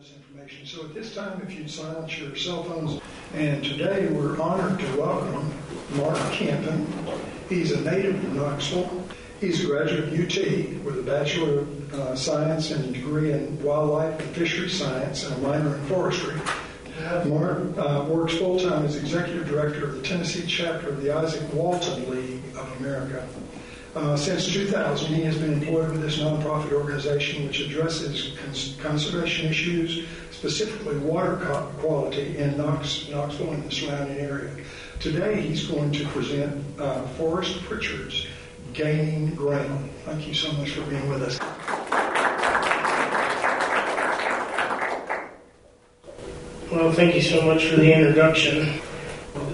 this information. So at this time, if you'd silence your cell phones. And today we're honored to welcome Mark Campen. He's a native of Knoxville. He's a graduate of UT with a Bachelor of uh, Science and a degree in Wildlife and Fishery Science and a minor in Forestry. Mark uh, works full time as Executive Director of the Tennessee chapter of the Izaak Walton League of America. Uh, since 2000, he has been employed with this nonprofit organization which addresses cons- conservation issues, specifically water co- quality in Knox, Knoxville and the surrounding area. Today, he's going to present uh, Forrest Pritchard's Gaining Ground. Thank you so much for being with us. Well, thank you so much for the introduction.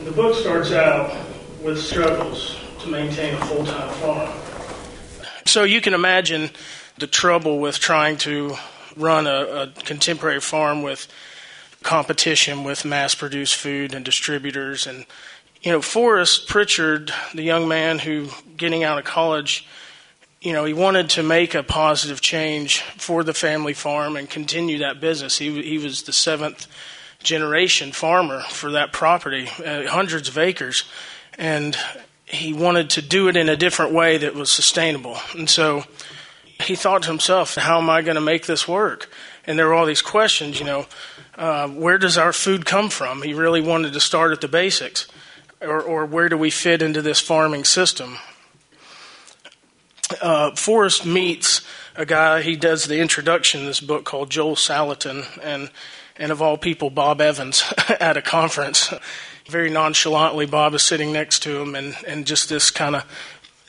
The book starts out with struggles to maintain a full time farm. So you can imagine the trouble with trying to run a, a contemporary farm with competition with mass produced food and distributors. And, you know, Forrest Pritchard, the young man who, getting out of college, you know, he wanted to make a positive change for the family farm and continue that business. He, he was the seventh generation farmer for that property, uh, hundreds of acres. And he wanted to do it in a different way that was sustainable. And so he thought to himself, how am I going to make this work? And there were all these questions, you know, uh, where does our food come from? He really wanted to start at the basics. Or, or where do we fit into this farming system? Uh, Forrest meets a guy, he does the introduction in this book called Joel Salatin, and, and of all people, Bob Evans at a conference very nonchalantly, Bob is sitting next to him, and, and just this kind of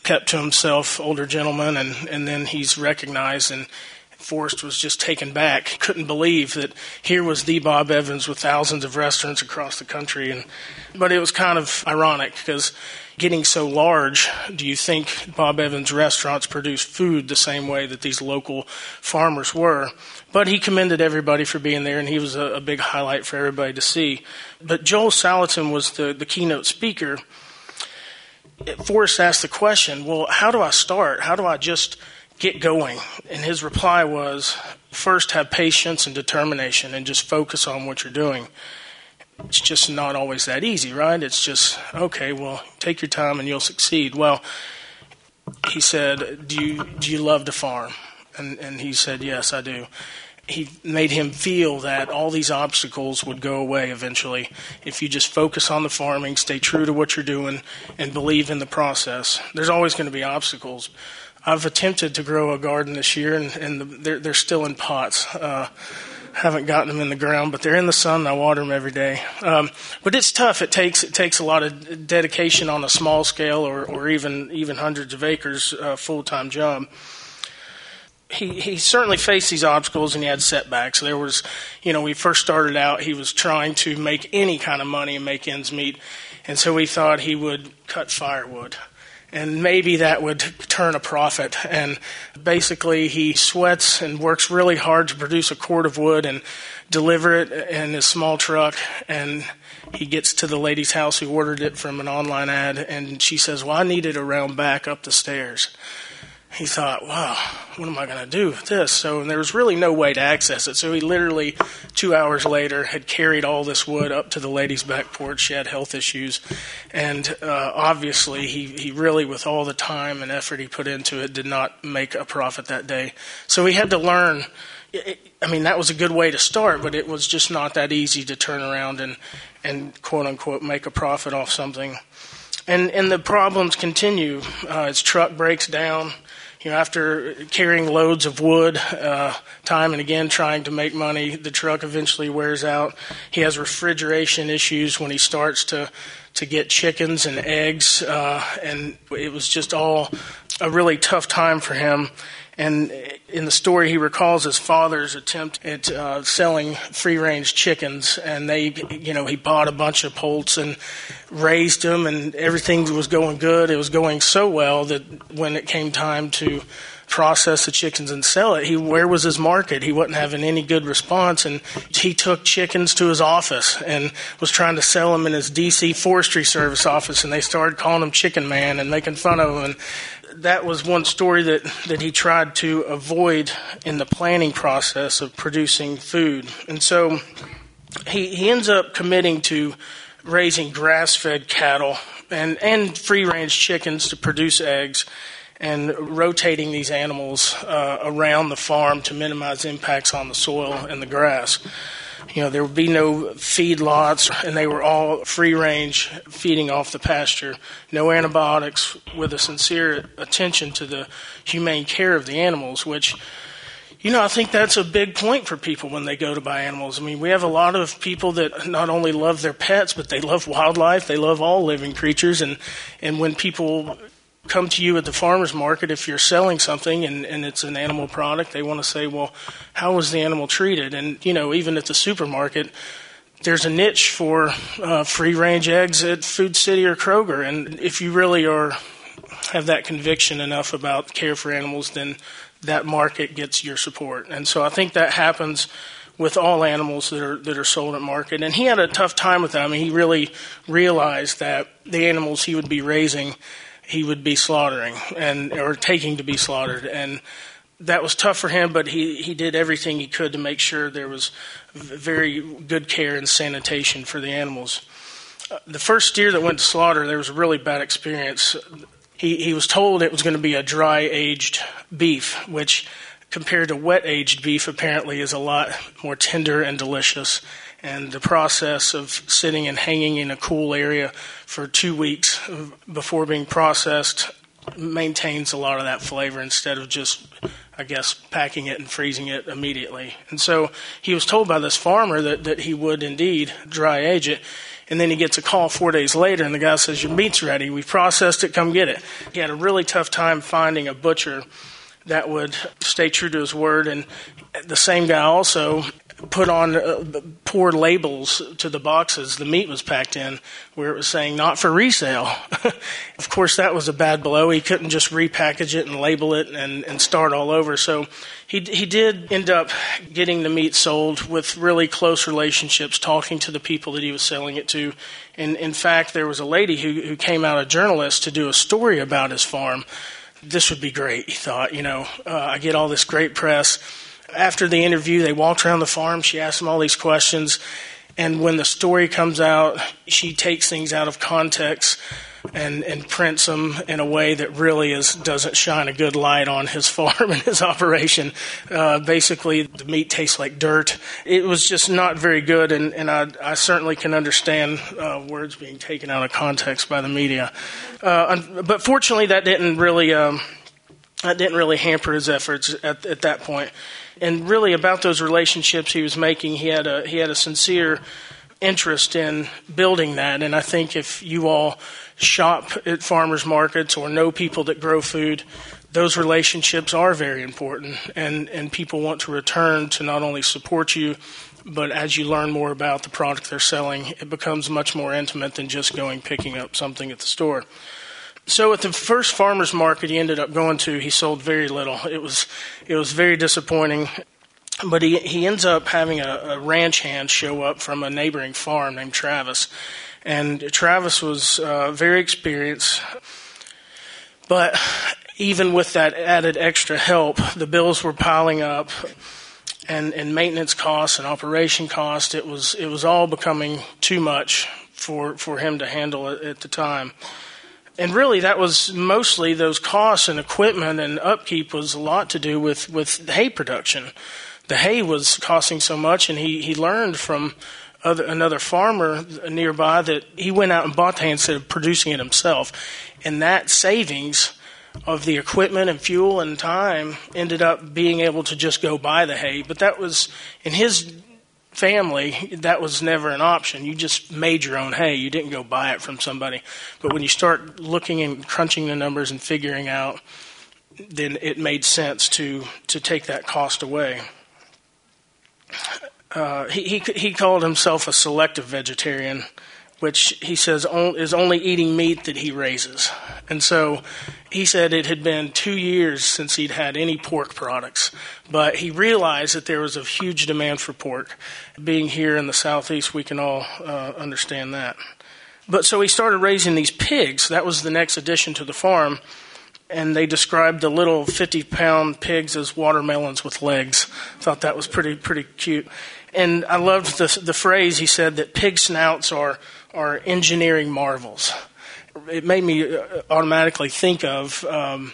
kept to himself, older gentleman, and, and then he's recognized, and Forrest was just taken back. Couldn't believe that here was the Bob Evans with thousands of restaurants across the country, and but it was kind of ironic because getting so large, do you think Bob Evans restaurants produce food the same way that these local farmers were? But he commended everybody for being there, and he was a, a big highlight for everybody to see. But Joel Salatin was the, the keynote speaker. Forrest asked the question, well, how do I start? How do I just get going? And his reply was, first have patience and determination and just focus on what you're doing. It's just not always that easy, right? It's just, okay, well, take your time and you'll succeed. Well, he said, do you, do you love to farm? And, and he said, Yes, I do. He made him feel that all these obstacles would go away eventually if you just focus on the farming, stay true to what you're doing, and believe in the process. There's always going to be obstacles. I've attempted to grow a garden this year, and, and the, they're, they're still in pots. Uh, haven't gotten them in the ground, but they're in the sun. I water them every day. Um, but it's tough. It takes it takes a lot of dedication on a small scale, or, or even even hundreds of acres, uh, full time job he, he certainly faced these obstacles and he had setbacks. There was, you know, we first started out, he was trying to make any kind of money and make ends meet. And so he thought he would cut firewood. And maybe that would turn a profit. And basically, he sweats and works really hard to produce a cord of wood and deliver it in his small truck. And he gets to the lady's house who ordered it from an online ad. And she says, Well, I need it around back up the stairs he thought, wow, what am I going to do with this? So there was really no way to access it. So he literally, two hours later, had carried all this wood up to the lady's back porch. She had health issues. And uh, obviously, he, he really, with all the time and effort he put into it, did not make a profit that day. So he had to learn. I mean, that was a good way to start, but it was just not that easy to turn around and, and quote unquote, make a profit off something. And, and the problems continue. Uh, his truck breaks down you know, after carrying loads of wood uh, time and again trying to make money, the truck eventually wears out. He has refrigeration issues when he starts to to get chickens and eggs, uh, and it was just all a really tough time for him. And in the story, he recalls his father's attempt at uh, selling free range chickens. And they, you know, he bought a bunch of poults and raised them, and everything was going good. It was going so well that when it came time to process the chickens and sell it, he where was his market? He wasn't having any good response, and he took chickens to his office and was trying to sell them in his DC Forestry Service office, and they started calling him Chicken Man and making fun of him. And that was one story that, that he tried to avoid in the planning process of producing food. And so he, he ends up committing to raising grass fed cattle and, and free range chickens to produce eggs and rotating these animals uh, around the farm to minimize impacts on the soil and the grass. You know, there would be no feed lots, and they were all free range feeding off the pasture. No antibiotics, with a sincere attention to the humane care of the animals, which you know, I think that's a big point for people when they go to buy animals. I mean, we have a lot of people that not only love their pets, but they love wildlife. They love all living creatures. And, and when people come to you at the farmer's market, if you're selling something and, and it's an animal product, they want to say, well, how was the animal treated? And, you know, even at the supermarket, there's a niche for uh, free range eggs at Food City or Kroger. And if you really are have that conviction enough about care for animals, then that market gets your support. And so I think that happens with all animals that are that are sold at market. And he had a tough time with that. I mean, he really realized that the animals he would be raising he would be slaughtering and or taking to be slaughtered. And that was tough for him but he, he did everything he could to make sure there was very good care and sanitation for the animals. Uh, the first steer that went to slaughter there was a really bad experience. He, he was told it was going to be a dry aged beef which compared to wet aged beef apparently is a lot more tender and delicious and the process of sitting and hanging in a cool area for two weeks before being processed maintains a lot of that flavor instead of just, I guess, packing it and freezing it immediately. And so he was told by this farmer that, that he would indeed dry age it. And then he gets a call four days later, and the guy says, Your meat's ready. We've processed it. Come get it. He had a really tough time finding a butcher that would stay true to his word. And the same guy also put on uh, poor labels to the boxes the meat was packed in where it was saying not for resale. of course, that was a bad blow. He couldn't just repackage it and label it and, and start all over. So he, he did end up getting the meat sold with really close relationships, talking to the people that he was selling it to. And in fact, there was a lady who, who came out, a journalist, to do a story about his farm. This would be great, he thought. You know, uh, I get all this great press after the interview, they walked around the farm. She asked them all these questions. And when the story comes out, she takes things out of context and, and prints them in a way that really is, doesn't shine a good light on his farm and his operation. Uh, basically, the meat tastes like dirt. It was just not very good, and, and I, I certainly can understand uh, words being taken out of context by the media. Uh, but fortunately, that didn't really. Um, that didn't really hamper his efforts at, at that point and really about those relationships he was making, he had a he had a sincere interest in building that. And I think if you all shop at farmers markets or know people that grow food, those relationships are very important, and and people want to return to not only support you. But as you learn more about the product they're selling, it becomes much more intimate than just going picking up something at the store. So at the first farmers market he ended up going to, he sold very little. It was it was very disappointing. But he he ends up having a, a ranch hand show up from a neighboring farm named Travis, and Travis was uh, very experienced. But even with that added extra help, the bills were piling up, and, and maintenance costs and operation costs. It was it was all becoming too much for for him to handle at the time and really that was mostly those costs and equipment and upkeep was a lot to do with with hay production. The hay was costing so much, and he he learned from other, another farmer nearby that he went out and bought the hay instead of producing it himself, and that savings of the equipment and fuel and time ended up being able to just go buy the hay. But that was in his family, that was never an option. You just made your own hay. You didn't go buy it from somebody. But when you start looking and crunching the numbers and figuring out, then it made sense to to take that cost away. Uh, he, he he called himself a selective vegetarian which he says is only eating meat that he raises. And so he said it had been two years since he'd had any pork products, but he realized that there was a huge demand for pork. Being here in the southeast, we can all uh, understand that. But so he started raising these pigs. That was the next addition to the farm. and they described the little 50 pound pigs as watermelons with legs. Thought that was pretty pretty cute. And I loved the, the phrase he said that pig snouts are, are engineering marvels. It made me uh, automatically think of um,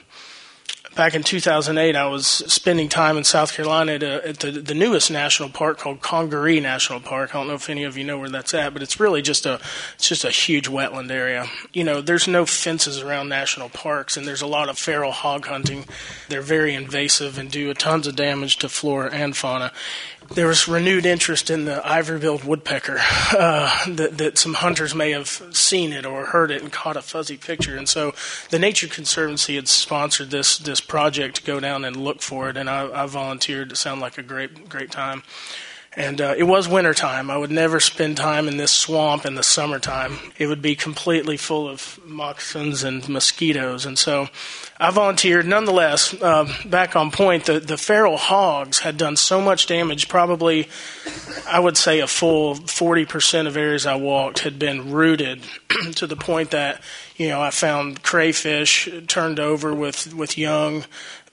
back in 2008, I was spending time in South Carolina at, a, at the, the, newest national park called Congaree National Park. I don't know if any of you know where that's at, but it's really just a it's just a huge wetland area. You know, there's no fences around national parks, and there's a lot of feral hog hunting. They're very invasive and do tons of damage to flora and fauna there was renewed interest in the ivory-billed woodpecker. Uh, that, that, some hunters may have seen it or heard it and caught a fuzzy picture, and so the Nature Conservancy had sponsored this this project to go down and look for it, and I, I volunteered. It sounded like a great great time. And uh, it was wintertime. I would never spend time in this swamp in the summertime. It would be completely full of moccasins and mosquitoes. And so I volunteered. Nonetheless, uh, back on point, the, the feral hogs had done so much damage, probably, I would say, a full 40% of areas I walked had been rooted to the point that, you know, I found crayfish turned over with, with young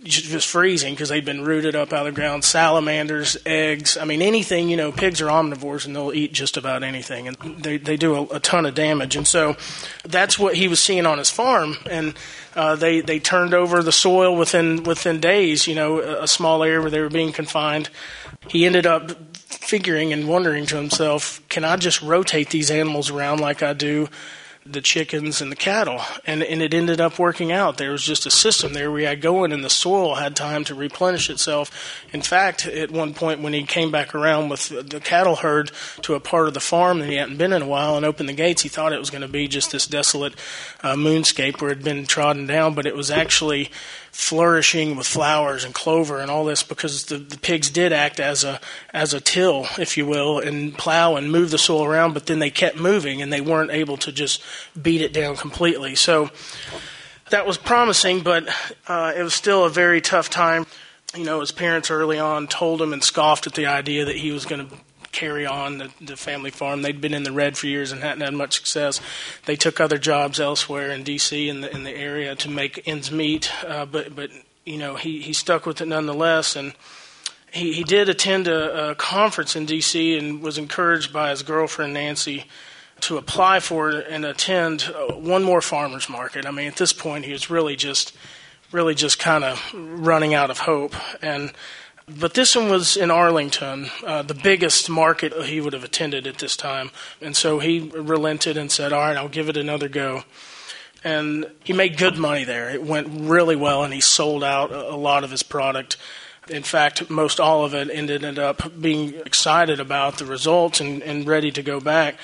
just freezing because they've been rooted up out of the ground. Salamanders, eggs. I mean, anything. You know, pigs are omnivores and they'll eat just about anything, and they they do a, a ton of damage. And so that's what he was seeing on his farm, and uh, they they turned over the soil within within days. You know, a, a small area where they were being confined. He ended up figuring and wondering to himself, can I just rotate these animals around like I do? The chickens and the cattle. And, and it ended up working out. There was just a system there we had going, and the soil had time to replenish itself. In fact, at one point when he came back around with the cattle herd to a part of the farm that he hadn't been in a while and opened the gates, he thought it was going to be just this desolate uh, moonscape where it had been trodden down, but it was actually flourishing with flowers and clover and all this because the, the pigs did act as a as a till, if you will, and plow and move the soil around, but then they kept moving and they weren't able to just beat it down completely. So that was promising, but uh, it was still a very tough time. You know, his parents early on told him and scoffed at the idea that he was going to carry on the, the family farm. They'd been in the red for years and hadn't had much success. They took other jobs elsewhere in D.C. in the in the area to make ends meet. Uh, but but you know he he stuck with it nonetheless and. He, he did attend a, a conference in D.C. and was encouraged by his girlfriend Nancy to apply for and attend uh, one more farmers market. I mean, at this point, he was really just, really just kind of running out of hope. And but this one was in Arlington, uh, the biggest market he would have attended at this time. And so he relented and said, All right, I'll give it another go. And he made good money there. It went really well, and he sold out a lot of his product. In fact, most all of it ended up being excited about the results and, and ready to go back.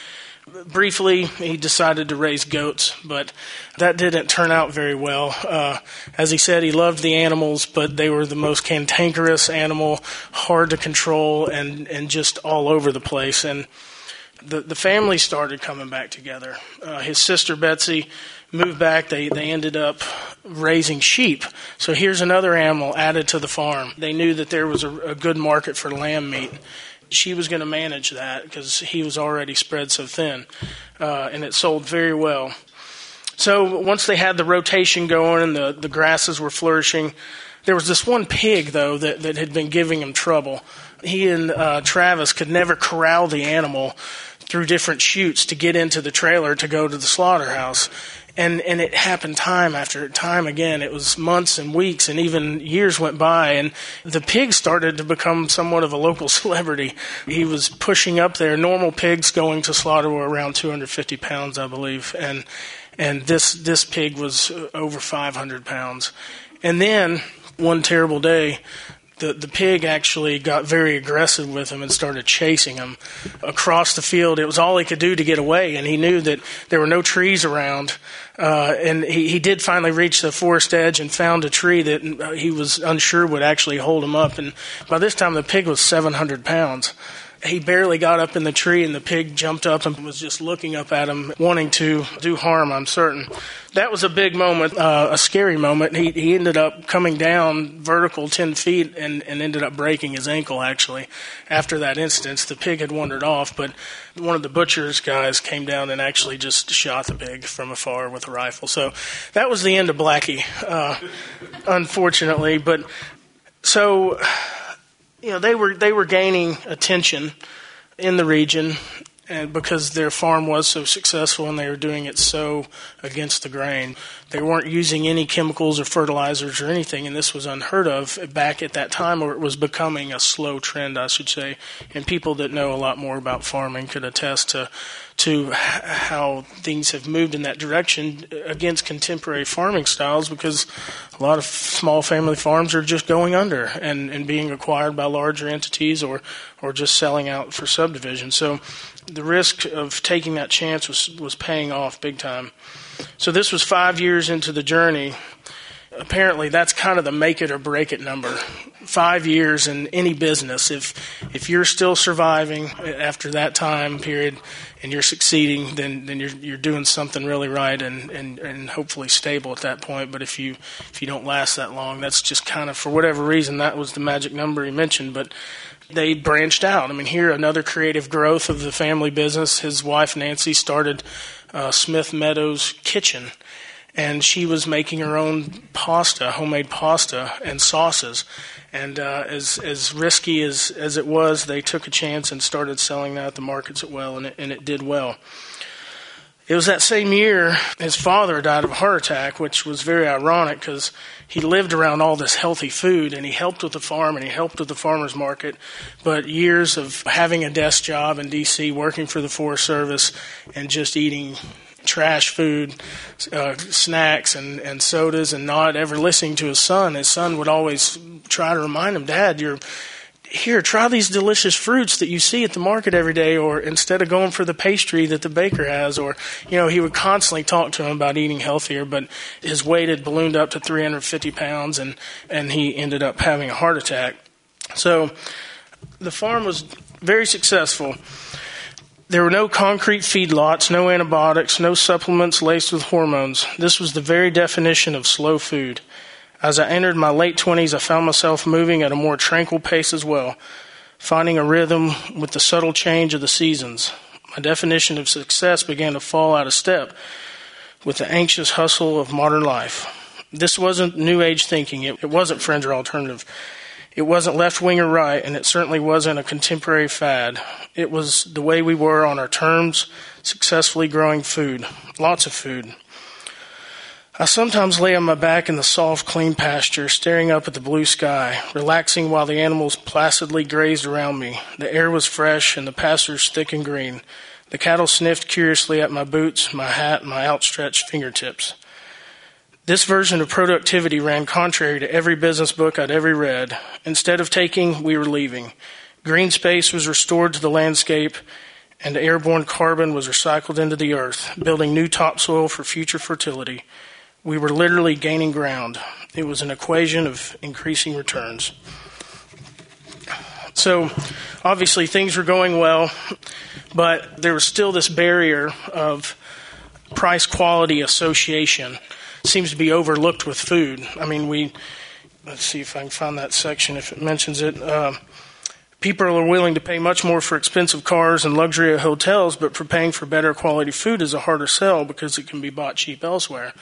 Briefly, he decided to raise goats, but that didn't turn out very well. Uh, as he said, he loved the animals, but they were the most cantankerous animal, hard to control, and, and just all over the place. And the, the family started coming back together. Uh, his sister Betsy moved back. They, they ended up raising sheep. So here's another animal added to the farm. They knew that there was a, a good market for lamb meat she was going to manage that because he was already spread so thin, uh, and it sold very well. So once they had the rotation going and the, the grasses were flourishing, there was this one pig though that, that had been giving him trouble. He and uh, Travis could never corral the animal through different chutes to get into the trailer to go to the slaughterhouse and and it happened time after time again. It was months and weeks and even years went by, and the pig started to become somewhat of a local celebrity. He was pushing up there. Normal pigs going to slaughter were around 250 pounds, I believe, and and this this pig was over 500 pounds. And then one terrible day, the, the pig actually got very aggressive with him and started chasing him across the field. It was all he could do to get away, and he knew that there were no trees around. Uh, and he, he did finally reach the forest edge and found a tree that he was unsure would actually hold him up. And by this time, the pig was 700 pounds he barely got up in the tree, and the pig jumped up and was just looking up at him, wanting to do harm, I'm certain. That was a big moment, uh, a scary moment. He, he ended up coming down vertical 10 feet and, and ended up breaking his ankle, actually, after that instance. The pig had wandered off, but one of the butcher's guys came down and actually just shot the pig from afar with a rifle. So that was the end of Blackie, uh, unfortunately. But so you know, they were they were gaining attention in the region, and because their farm was so successful and they were doing it so against the grain, they weren't using any chemicals or fertilizers or anything, and this was unheard of back at that time, or it was becoming a slow trend, I should say. And people that know a lot more about farming could attest to to how things have moved in that direction against contemporary farming styles because a lot of small family farms are just going under and, and being acquired by larger entities or, or just selling out for subdivision. So the risk of taking that chance was, was paying off big time. So this was five years into the journey. Apparently, that's kind of the make it or break it number. Five years in any business. If if you're still surviving after that time period and you're succeeding, then then you're you're doing something really right and, and, and hopefully stable at that point. But if you if you don't last that long, that's just kind of for whatever reason that was the magic number he mentioned. But they branched out. I mean, here another creative growth of the family business. His wife Nancy started uh, Smith Meadows Kitchen, and she was making her own pasta, homemade pasta and sauces. And uh, as as risky as as it was, they took a chance and started selling that at the markets at well, and it, and it did well. It was that same year his father died of a heart attack, which was very ironic because he lived around all this healthy food and he helped with the farm and he helped with the farmer's market. But years of having a desk job in D.C., working for the Forest Service, and just eating trash food, uh, snacks, and, and sodas, and not ever listening to his son. His son would always try to remind him, Dad, you're here, try these delicious fruits that you see at the market every day, or instead of going for the pastry that the baker has, or, you know, he would constantly talk to him about eating healthier, but his weight had ballooned up to 350 pounds, and, and he ended up having a heart attack. So the farm was very successful. There were no concrete feedlots, no antibiotics, no supplements laced with hormones. This was the very definition of slow food. As I entered my late 20s, I found myself moving at a more tranquil pace as well, finding a rhythm with the subtle change of the seasons. My definition of success began to fall out of step with the anxious hustle of modern life. This wasn't new age thinking, it, it wasn't fringe or alternative. It wasn't left wing or right, and it certainly wasn't a contemporary fad. It was the way we were on our terms, successfully growing food, lots of food. I sometimes lay on my back in the soft, clean pasture, staring up at the blue sky, relaxing while the animals placidly grazed around me. The air was fresh and the pastures thick and green. The cattle sniffed curiously at my boots, my hat, my outstretched fingertips. This version of productivity ran contrary to every business book I'd ever read. Instead of taking, we were leaving. Green space was restored to the landscape, and airborne carbon was recycled into the earth, building new topsoil for future fertility. We were literally gaining ground. It was an equation of increasing returns. So, obviously, things were going well, but there was still this barrier of price quality association seems to be overlooked with food. I mean, we let's see if I can find that section if it mentions it. Uh, people are willing to pay much more for expensive cars and luxury hotels, but for paying for better quality food is a harder sell because it can be bought cheap elsewhere.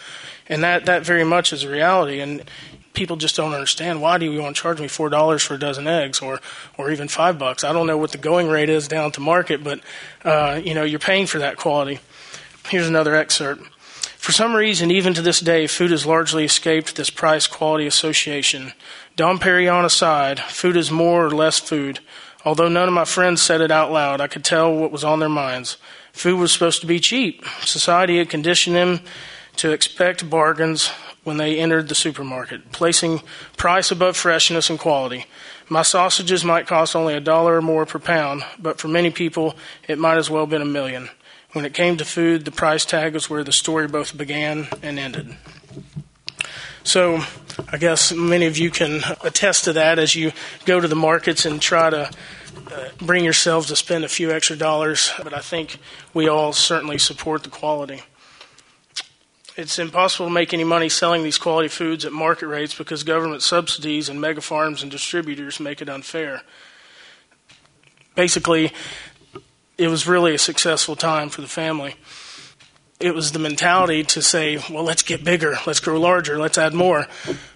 And that, that very much is a reality. And people just don't understand why do you want to charge me four dollars for a dozen eggs or or even five bucks? I don't know what the going rate is down to market, but uh, you know you're paying for that quality. Here's another excerpt. For some reason, even to this day, food has largely escaped this price quality association. Dom Perignon aside, food is more or less food. Although none of my friends said it out loud, I could tell what was on their minds. Food was supposed to be cheap. Society had conditioned them to expect bargains when they entered the supermarket, placing price above freshness and quality. My sausages might cost only a dollar or more per pound, but for many people, it might as well have been a million. When it came to food, the price tag was where the story both began and ended. So I guess many of you can attest to that as you go to the markets and try to uh, bring yourselves to spend a few extra dollars. But I think we all certainly support the quality. It's impossible to make any money selling these quality foods at market rates because government subsidies and mega farms and distributors make it unfair. Basically, it was really a successful time for the family it was the mentality to say, well, let's get bigger, let's grow larger, let's add more.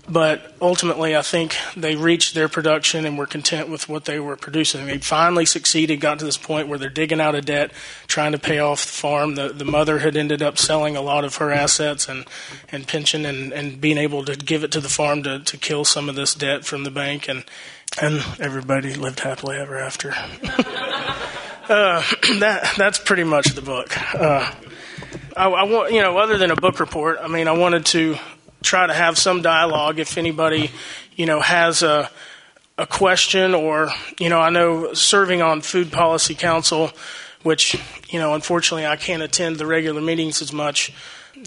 But ultimately, I think they reached their production and were content with what they were producing. They finally succeeded, got to this point where they're digging out of debt, trying to pay off the farm. The, the mother had ended up selling a lot of her assets and, and pension and, and being able to give it to the farm to, to kill some of this debt from the bank. And, and everybody lived happily ever after. uh, that, that's pretty much the book. Uh, I, I want, you know, other than a book report, I mean, I wanted to try to have some dialogue if anybody, you know, has a, a question or, you know, I know serving on Food Policy Council, which, you know, unfortunately I can't attend the regular meetings as much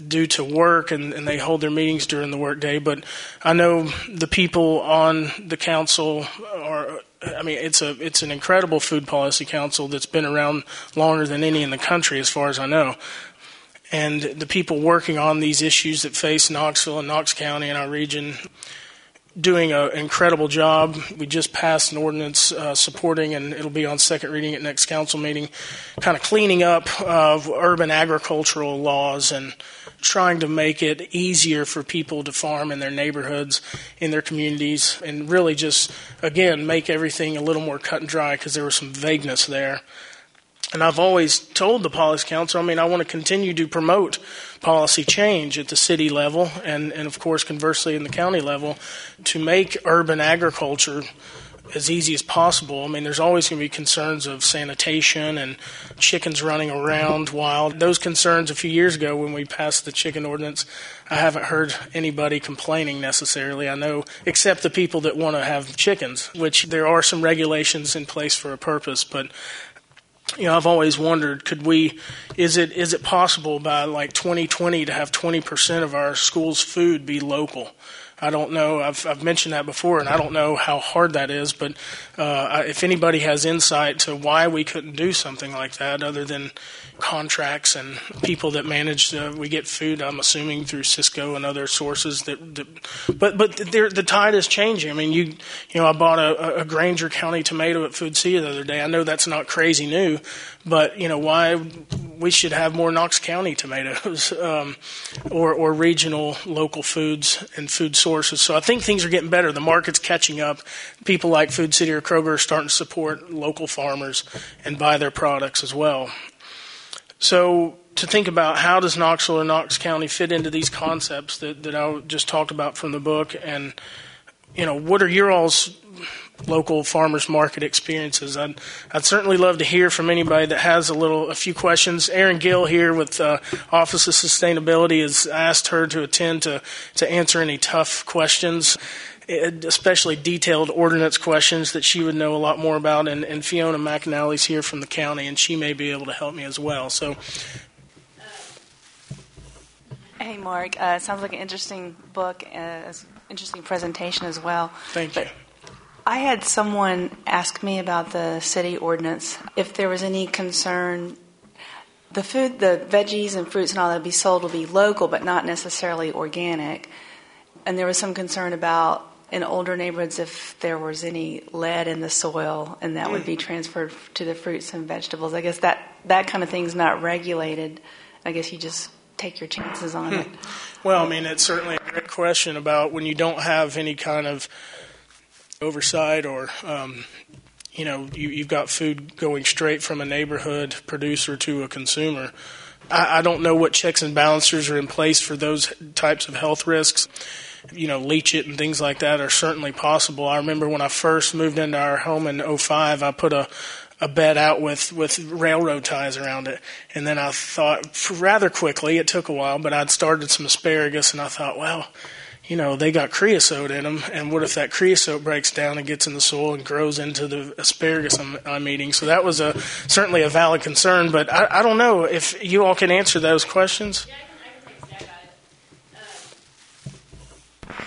due to work and, and they hold their meetings during the workday, but I know the people on the council are I mean, it's a it's an incredible food policy council that's been around longer than any in the country, as far as I know and the people working on these issues that face Knoxville and Knox County and our region doing an incredible job. We just passed an ordinance uh, supporting, and it'll be on second reading at next council meeting, kind of cleaning up of urban agricultural laws and trying to make it easier for people to farm in their neighborhoods, in their communities, and really just, again, make everything a little more cut and dry because there was some vagueness there. And I've always told the Policy Council, I mean, I want to continue to promote policy change at the city level and, and of course, conversely, in the county level to make urban agriculture as easy as possible. I mean, there's always going to be concerns of sanitation and chickens running around wild. Those concerns a few years ago when we passed the chicken ordinance, I haven't heard anybody complaining necessarily. I know, except the people that want to have chickens, which there are some regulations in place for a purpose, but you know, I've always wondered, could we, is it, is it possible by like 2020 to have 20% of our school's food be local? I don't know. I've, I've mentioned that before, and I don't know how hard that is. But uh, if anybody has insight to why we couldn't do something like that, other than contracts and people that manage, uh, we get food. I'm assuming through Sysco and other sources. That, that but but the tide is changing. I mean, you you know, I bought a, a Grainger County tomato at Food City the other day. I know that's not crazy new, but you know why we should have more Knox County tomatoes um, or, or regional local foods and food sources. So I think things are getting better. The market's catching up. People like Food City or Kroger are starting to support local farmers and buy their products as well. So to think about how does Knoxville or Knox County fit into these concepts that, that I just talked about from the book and you know what are your all's local farmers market experiences. I'd, I'd certainly love to hear from anybody that has a little, a few questions. Erin Gill here with uh, Office of Sustainability has asked her to attend to, to answer any tough questions especially detailed ordinance questions that she would know a lot more about. And, and Fiona McAnally's here from the county, and she may be able to help me as well. So. Hey, Mark. Uh, sounds like an interesting book, uh, interesting presentation as well. Thank you. I had someone ask me about the city ordinance if there was any concern. The food, the veggies and fruits and all that would be sold will be local, but not necessarily organic. And there was some concern about in older neighborhoods if there was any lead in the soil, and that would be transferred to the fruits and vegetables. I guess that that kind of thing's not regulated. I guess you just take your chances on it. Hmm. Well, I mean, it's certainly a great question about when you don't have any kind of oversight or um, you know you, have got food going straight from a neighborhood producer to a consumer. I, I, don't know what checks and balancers are in place for those types of health risks. You know, leachate and things like that are certainly possible. I remember when I first moved into our home in 05, I put a a bed out with, with railroad ties around it. And then I thought rather quickly, it took a while, but I'd started some asparagus and I thought, well, you know, they got creosote in them, and what if that creosote breaks down and gets in the soil and grows into the asparagus I'm, I'm eating? So that was a certainly a valid concern, but I, I don't know if you all can answer those questions.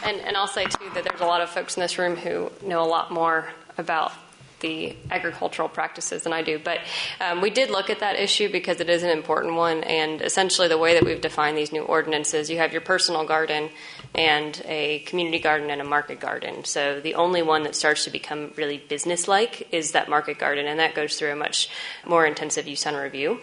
And, and I'll say, too, that there's a lot of folks in this room who know a lot more about the agricultural practices than I do. But um, we did look at that issue because it is an important one. And essentially, the way that we've defined these new ordinances, you have your personal garden and a community garden and a market garden. So the only one that starts to become really business like is that market garden, and that goes through a much more intensive use on review.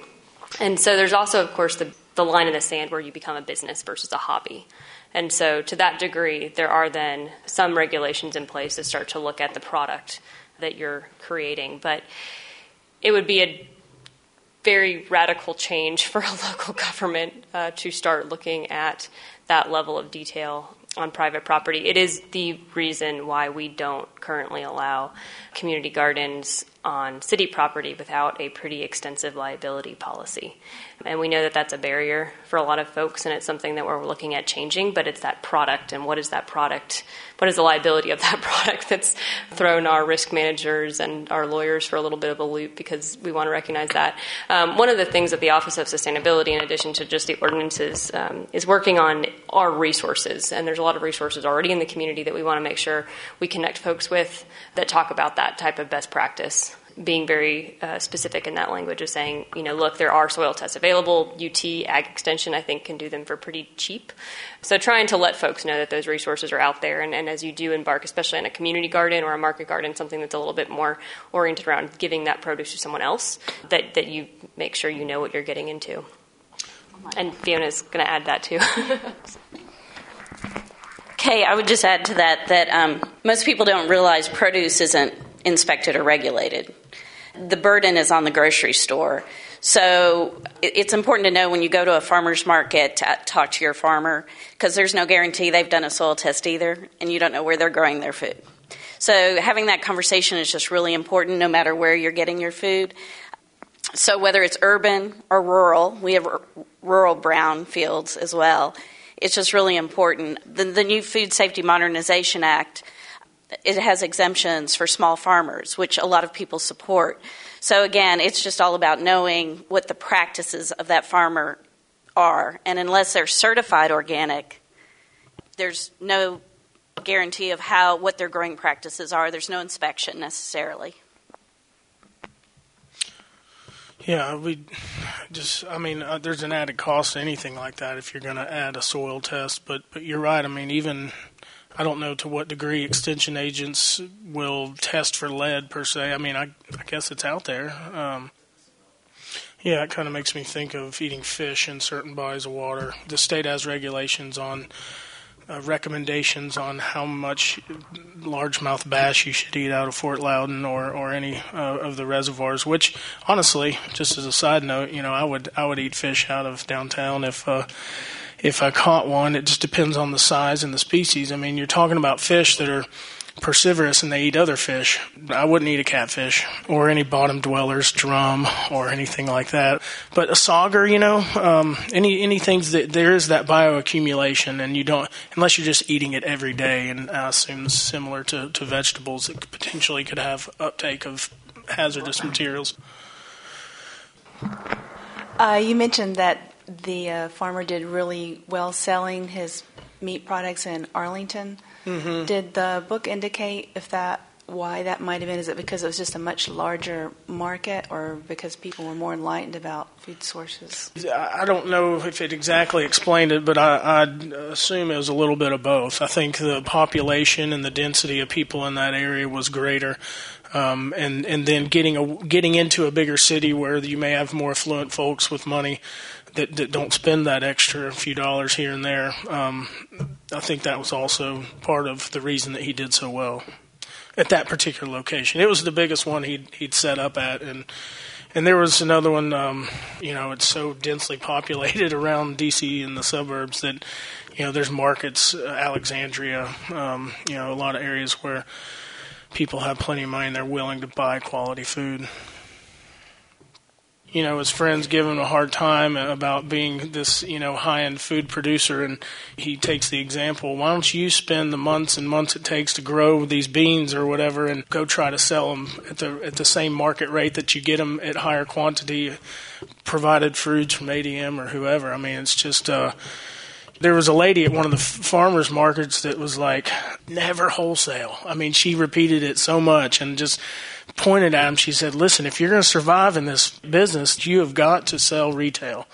And so there's also, of course, the, the line in the sand where you become a business versus a hobby. And so, to that degree, there are then some regulations in place that start to look at the product that you're creating. But it would be a very radical change for a local government uh, to start looking at that level of detail on private property. It is the reason why we don't currently allow community gardens on city property without a pretty extensive liability policy. And we know that that's a barrier for a lot of folks, and it's something that we're looking at changing, but it's that product, and what is that product? What is the liability of that product that's thrown our risk managers and our lawyers for a little bit of a loop because we want to recognize that. Um, one of the things that the Office of Sustainability, in addition to just the ordinances, um, is working on are resources, and there's a lot of resources already in the community that we want to make sure we connect folks with that talk about that type of best practice being very uh, specific in that language of saying, you know, look, there are soil tests available. UT Ag Extension, I think, can do them for pretty cheap. So trying to let folks know that those resources are out there, and, and as you do embark, especially in a community garden or a market garden, something that's a little bit more oriented around giving that produce to someone else, that, that you make sure you know what you're getting into. And Fiona's going to add that too. Okay, I would just add to that that um, most people don't realize produce isn't inspected or regulated. The burden is on the grocery store. So it's important to know when you go to a farmer's market to talk to your farmer because there's no guarantee they've done a soil test either, and you don't know where they're growing their food. So having that conversation is just really important no matter where you're getting your food. So whether it's urban or rural, we have rural brown fields as well it's just really important. The, the new Food Safety Modernization Act it has exemptions for small farmers, which a lot of people support. So again, it's just all about knowing what the practices of that farmer are, and unless they're certified organic, there's no guarantee of how what their growing practices are. There's no inspection necessarily. Yeah, we just, I mean, uh, there's an added cost to anything like that if you're going to add a soil test. But, but you're right. I mean, even, I don't know to what degree extension agents will test for lead per se. I mean, I, I guess it's out there. Um, yeah, it kind of makes me think of eating fish in certain bodies of water. The state has regulations on uh, recommendations on how much largemouth bass you should eat out of Fort Loudoun or or any uh, of the reservoirs. Which, honestly, just as a side note, you know, I would I would eat fish out of downtown if. Uh, if I caught one, it just depends on the size and the species. I mean, you're talking about fish that are piscivorous and they eat other fish. I wouldn't eat a catfish or any bottom dwellers, drum, or anything like that. But a sauger, you know, um, any any things that there is that bioaccumulation, and you don't unless you're just eating it every day. And I assume similar to, to vegetables, it potentially could have uptake of hazardous materials. Uh, you mentioned that the uh, farmer did really well selling his meat products in Arlington. Mm-hmm. Did the book indicate if that why that might have been? Is it because it was just a much larger market, or because people were more enlightened about food sources? I don't know if it exactly explained it, but I, would assume it was a little bit of both. I think the population and the density of people in that area was greater. Um, and and then getting a, getting into a bigger city where you may have more affluent folks with money that, that don't spend that extra few dollars here and there. Um, I think that was also part of the reason that he did so well at that particular location. It was the biggest one he'd he'd set up at, and and there was another one. Um, you know, it's so densely populated around D.C. and the suburbs that you know there's markets, uh, Alexandria, um, you know, a lot of areas where people have plenty of money and they're willing to buy quality food you know, his friends give him a hard time about being this, you know, high end food producer. And he takes the example why don't you spend the months and months it takes to grow these beans or whatever and go try to sell them at the, at the same market rate that you get them at higher quantity, provided fruits from ADM or whoever. I mean, it's just, uh, There was a lady at one of the farmers markets that was like, never wholesale. I mean, she repeated it so much and just pointed at him. She said, listen, if you're going to survive in this business, you have got to sell retail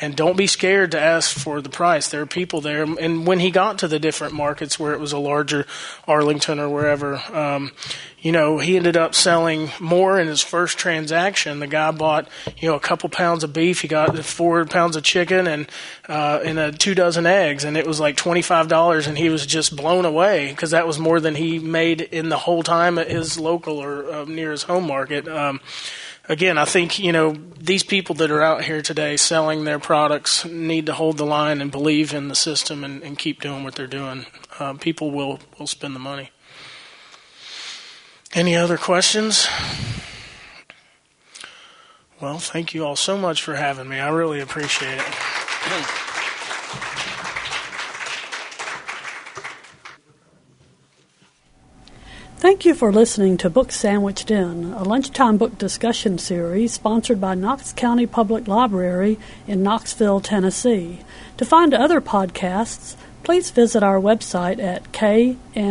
and don't be scared to ask for the price. There are people there, and when he got to the different markets where it was a larger Arlington or wherever, um, you know, he ended up selling more in his first transaction. The guy bought, you know, a couple pounds of beef. He got four pounds of chicken and uh, and a two dozen eggs, and it was like twenty five dollars. And he was just blown away because that was more than he made in the whole time at his local or uh, near his home market. Um, again, I think you know these people that are out here today selling their products need to hold the line and believe in the system and, and keep doing what they're doing. Uh, people will will spend the money. Any other questions? Well, thank you all so much for having me. I really appreciate it. Thank you for listening to Book Sandwiched In, a lunchtime book discussion series sponsored by Knox County Public Library in Knoxville, Tennessee. To find other podcasts, please visit our website at knoxlib.org.